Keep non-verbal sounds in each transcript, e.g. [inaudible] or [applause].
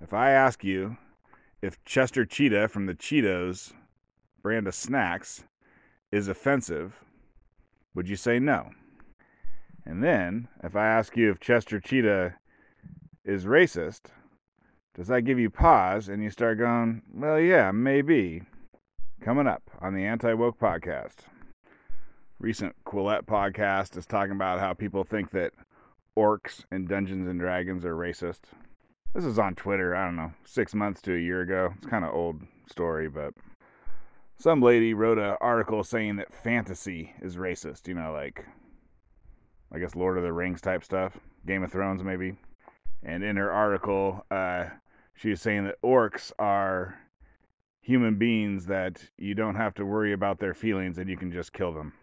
If I ask you if Chester Cheetah from the Cheetos brand of snacks is offensive, would you say no? And then, if I ask you if Chester Cheetah is racist, does that give you pause and you start going, well, yeah, maybe? Coming up on the Anti Woke Podcast. Recent Quillette podcast is talking about how people think that orcs in Dungeons and Dragons are racist. This is on Twitter, I don't know, six months to a year ago. It's kind of old story, but some lady wrote an article saying that fantasy is racist. You know, like I guess Lord of the Rings type stuff, Game of Thrones maybe. And in her article, uh, she was saying that orcs are human beings that you don't have to worry about their feelings and you can just kill them.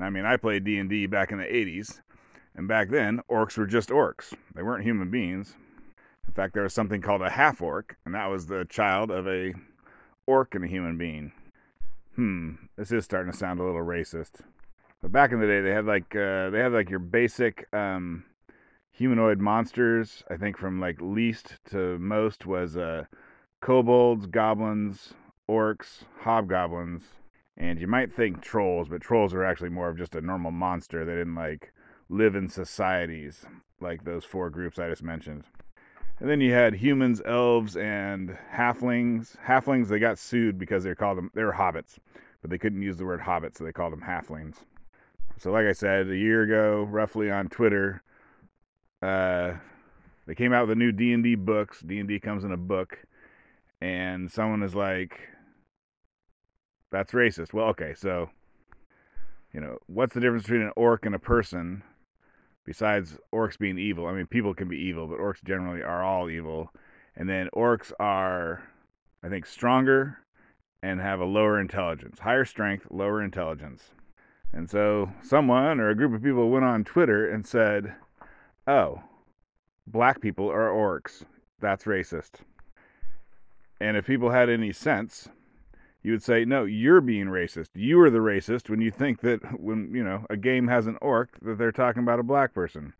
I mean, I played D&D back in the 80s, and back then orcs were just orcs. They weren't human beings. In fact, there was something called a half orc, and that was the child of a orc and a human being. Hmm, this is starting to sound a little racist. But back in the day, they had like uh, they had like your basic um, humanoid monsters. I think from like least to most was uh, kobolds, goblins, orcs, hobgoblins, and you might think trolls, but trolls are actually more of just a normal monster. They didn't like live in societies like those four groups I just mentioned. And then you had humans, elves, and halflings. Halflings they got sued because they called them they were hobbits, but they couldn't use the word hobbit, so they called them halflings. So, like I said, a year ago, roughly on Twitter, uh, they came out with a new D and D books. D and D comes in a book, and someone is like, "That's racist." Well, okay, so you know, what's the difference between an orc and a person? Besides orcs being evil, I mean, people can be evil, but orcs generally are all evil. And then orcs are, I think, stronger and have a lower intelligence, higher strength, lower intelligence. And so someone or a group of people went on Twitter and said, oh, black people are orcs. That's racist. And if people had any sense, you would say, no, you're being racist. You are the racist when you think that [laughs] when, you know, a game has an orc, that they're talking about a black person.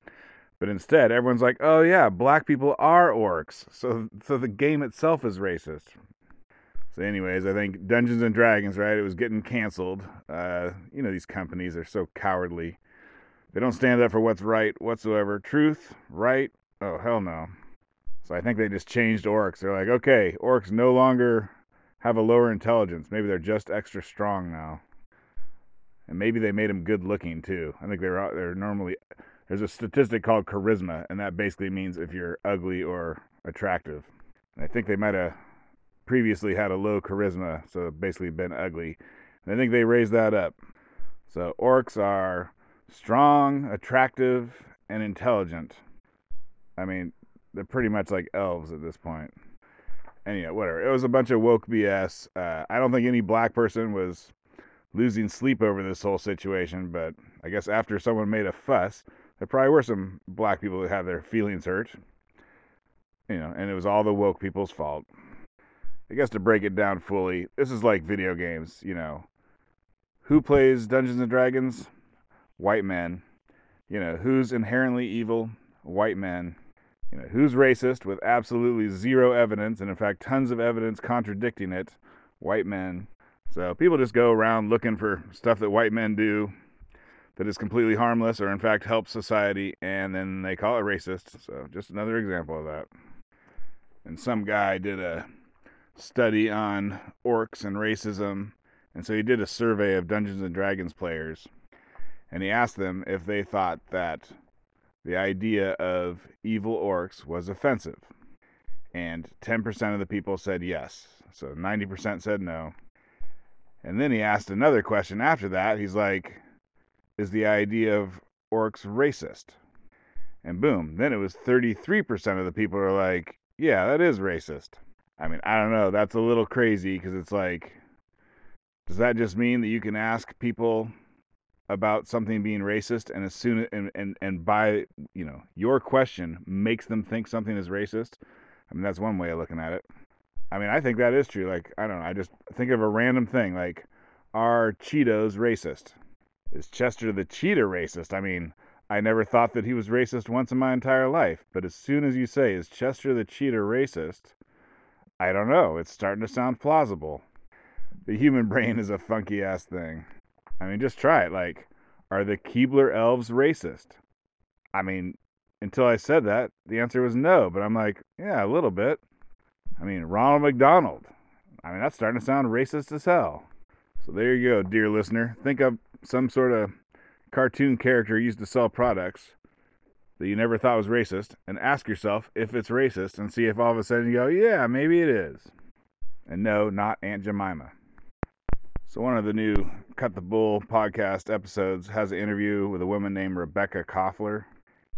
But instead, everyone's like, oh yeah, black people are orcs. So, so the game itself is racist. So, anyways, I think Dungeons and Dragons, right? It was getting canceled. Uh, you know, these companies are so cowardly. They don't stand up for what's right whatsoever. Truth, right? Oh, hell no. So I think they just changed orcs. They're like, okay, orcs no longer have a lower intelligence. Maybe they're just extra strong now. And maybe they made them good looking too. I think they're uh, they're normally there's a statistic called charisma, and that basically means if you're ugly or attractive. And I think they might have previously had a low charisma, so basically been ugly. And I think they raised that up. So orcs are strong, attractive, and intelligent. I mean, they're pretty much like elves at this point. And yeah, whatever. It was a bunch of woke BS. Uh, I don't think any black person was losing sleep over this whole situation, but I guess after someone made a fuss, there probably were some black people who had their feelings hurt. You know, and it was all the woke people's fault. I guess to break it down fully, this is like video games, you know. Who plays Dungeons and Dragons? White men. You know, who's inherently evil? White men. You know, who's racist with absolutely zero evidence, and in fact, tons of evidence contradicting it? White men. So people just go around looking for stuff that white men do that is completely harmless or in fact helps society, and then they call it racist. So just another example of that. And some guy did a study on orcs and racism, and so he did a survey of Dungeons and Dragons players, and he asked them if they thought that the idea of evil orcs was offensive. And 10% of the people said yes. So 90% said no. And then he asked another question after that. He's like, Is the idea of orcs racist? And boom, then it was 33% of the people are like, Yeah, that is racist. I mean, I don't know. That's a little crazy because it's like, does that just mean that you can ask people about something being racist and as soon and, and and by you know your question makes them think something is racist i mean that's one way of looking at it i mean i think that is true like i don't know i just think of a random thing like are cheetos racist is chester the cheetah racist i mean I never thought that he was racist once in my entire life, but as soon as you say, is Chester the cheetah racist? I don't know. It's starting to sound plausible. The human brain is a funky ass thing. I mean, just try it. Like, are the Keebler elves racist? I mean, until I said that, the answer was no, but I'm like, yeah, a little bit. I mean, Ronald McDonald. I mean, that's starting to sound racist as hell. So there you go, dear listener. Think of some sort of cartoon character used to sell products that you never thought was racist and ask yourself if it's racist and see if all of a sudden you go, yeah, maybe it is. And no, not Aunt Jemima. So, one of the new Cut the Bull podcast episodes has an interview with a woman named Rebekah Koffler.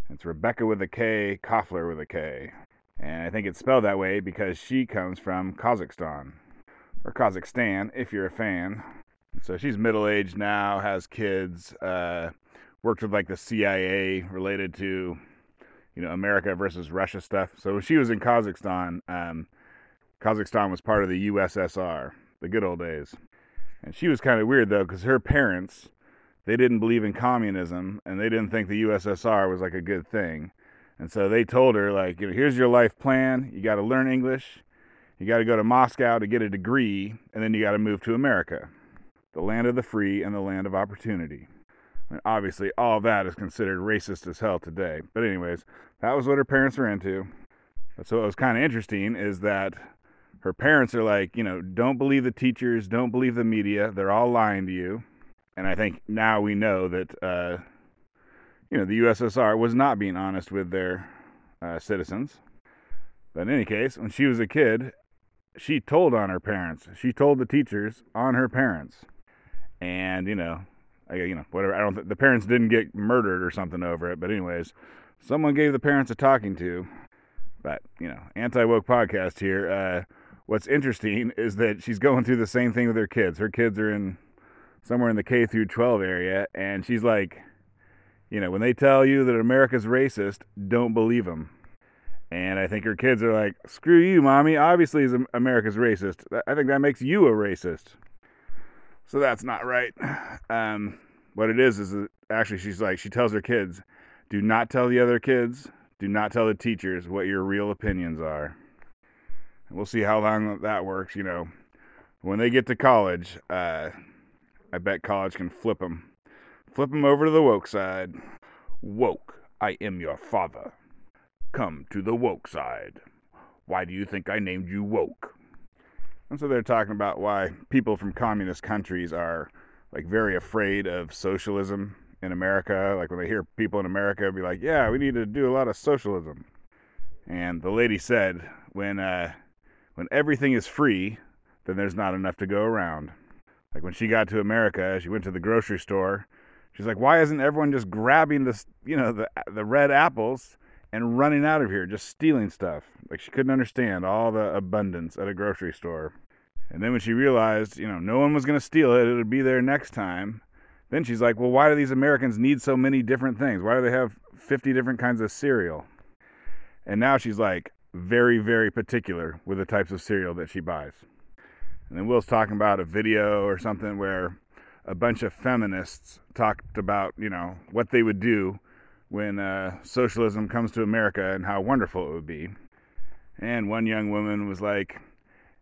It's Rebecca with a K, Koffler with a K. And I think it's spelled that way because she comes from Kazakhstan, or Kazakhstan if you're a fan. So she's middle aged now, has kids, uh, worked with like the CIA related to, you know, America versus Russia stuff. So she was in Kazakhstan, um, Kazakhstan was part of the USSR, the good old days. And she was kind of weird though, because her parents, they didn't believe in communism and they didn't think the USSR was like a good thing. And so they told her, like, you know, here's your life plan. You got to learn English. You got to go to Moscow to get a degree, and then you got to move to America the land of the free and the land of opportunity. And obviously, all that is considered racist as hell today. But, anyways, that was what her parents were into. So, what was kind of interesting is that her parents are like, you know, don't believe the teachers, don't believe the media. They're all lying to you. And I think now we know that, uh, you know, the USSR was not being honest with their uh, citizens. But in any case, when she was a kid, she told on her parents. She told the teachers on her parents and you know, I, you know, whatever. I don't. Th- the parents didn't get murdered or something over it, but anyways, someone gave the parents a talking to. But you know, anti woke podcast here. Uh, what's interesting is that she's going through the same thing with her kids. Her kids are in somewhere in the K through 12 area, and she's like, you know, when they tell you that America's racist, don't believe them. And I think her kids are like, screw you, mommy. Obviously, America's racist. I think that makes you a racist. So that's not right. Um, what it is is actually she's like she tells her kids, do not tell the other kids, do not tell the teachers what your real opinions are. We'll see how long that works. You know, when they get to college, uh, I bet college can flip them, flip them over to the woke side. Woke, I am your father. Come to the woke side. Why do you think I named you woke? And so they're talking about why people from communist countries are like very afraid of socialism in America. Like when they hear people in America be like, "Yeah, we need to do a lot of socialism." And the lady said, "When uh, when everything is free, then there's not enough to go around." Like when she got to America, she went to the grocery store. She's like, "Why isn't everyone just grabbing this, you know, the the red apples and running out of here, just stealing stuff. Like she couldn't understand all the abundance at a grocery store. And then when she realized, you know, no one was going to steal it, it would be there next time. Then she's like, well, why do these Americans need so many different things? Why do they have 50 different kinds of cereal? And now she's like very, very particular with the types of cereal that she buys. And then Will's talking about a video or something where a bunch of feminists talked about, you know, what they would do when uh, socialism comes to America and how wonderful it would be. And one young woman was like,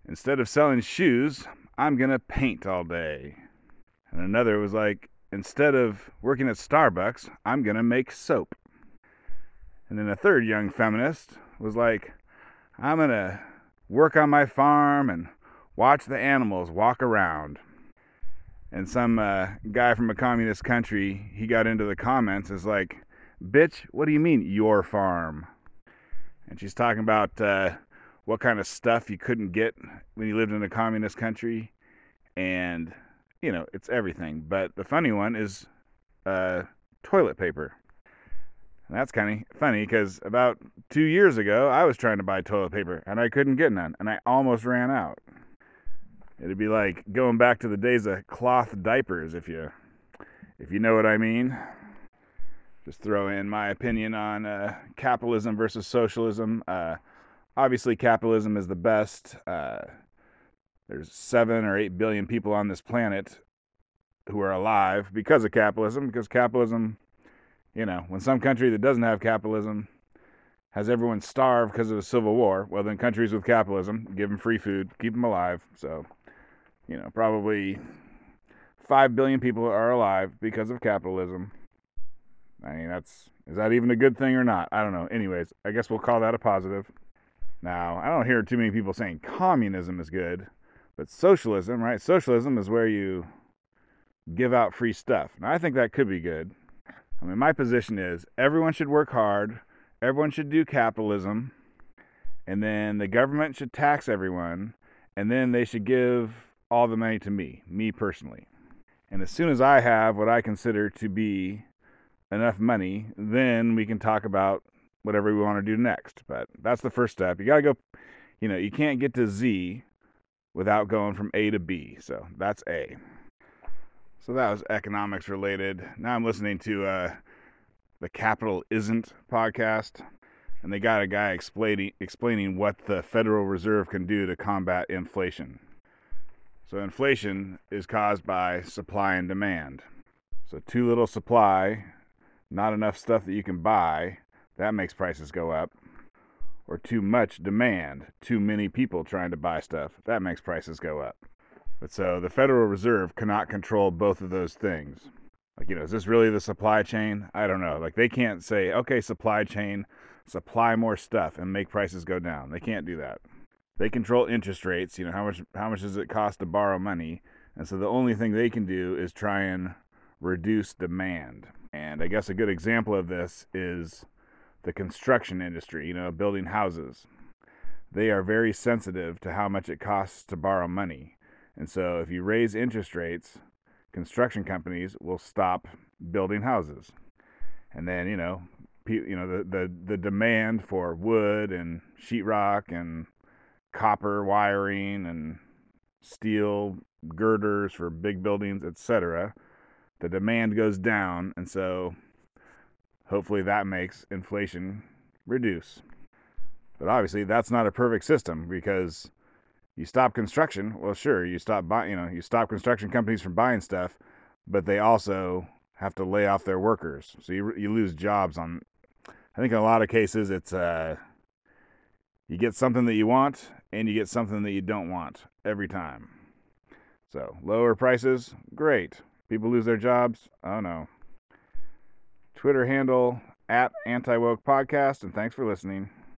instead of selling shoes, I'm going to paint all day. And another was like, instead of working at Starbucks, I'm going to make soap. And then a third young feminist was like, I'm going to work on my farm and watch the animals walk around. And some uh, guy from a communist country, he got into the comments, is like, Bitch, what do you mean, your farm? And she's talking about uh, what kind of stuff you couldn't get when you lived in a communist country. And, you know, it's everything. But the funny one is uh, toilet paper. And that's kind of funny because about two years ago, I was trying to buy toilet paper and I couldn't get none. And I almost ran out. It'd be like going back to the days of cloth diapers, if you if you know what I mean just throw in my opinion on uh, capitalism versus socialism. Uh, obviously, capitalism is the best. Uh, there's seven or eight billion people on this planet who are alive because of capitalism, because capitalism You know, when some country that doesn't have capitalism has everyone starve because of a civil war, well, then countries with capitalism give them free food, keep them alive. So, you know, probably 5 billion people are alive because of capitalism. I mean, that's is that even a good thing or not? I don't know. Anyways, I guess we'll call that a positive. Now, I don't hear too many people saying communism is good, but socialism, right? Socialism is where you give out free stuff. Now, I think that could be good. I mean, my position is everyone should work hard, everyone should do capitalism, and then the government should tax everyone, and then they should give all the money to me, me personally. And as soon as I have what I consider to be enough money, then we can talk about whatever we want to do next. But that's the first step. You got to go, you know, you can't get to Z without going from A to B. So that's A. So that was economics related. Now I'm listening to uh, the Capitalisn't podcast, and they got a guy explaining explaining what the Federal Reserve can do to combat inflation. So inflation is caused by supply and demand. So too little supply, not enough stuff that you can buy, that makes prices go up. Or too much demand, too many people trying to buy stuff, that makes prices go up. But so the Federal Reserve cannot control both of those things. Like, you know, is this really the supply chain? I don't know. Like, they can't say, okay, supply chain, supply more stuff and make prices go down. They can't do that. They control interest rates. You know, how much how much does it cost to borrow money? And so the only thing they can do is try and reduce demand. And I guess a good example of this is the construction industry, you know, building houses. They are very sensitive to how much it costs to borrow money. And so if you raise interest rates, construction companies will stop building houses. And then, you know, you know the, the, the demand for wood and sheetrock and copper wiring and steel girders for big buildings, etc. The demand goes down, and so hopefully that makes inflation reduce. But obviously, that's not a perfect system because you stop construction, well, sure, you stop buying, you know, you stop construction companies from buying stuff, but they also have to lay off their workers, so you you lose jobs on. I think in a lot of cases, it's uh, you get something that you want and you get something that you don't want every time. So lower prices, great. People lose their jobs, oh no. Twitter handle at anti woke podcast, and thanks for listening.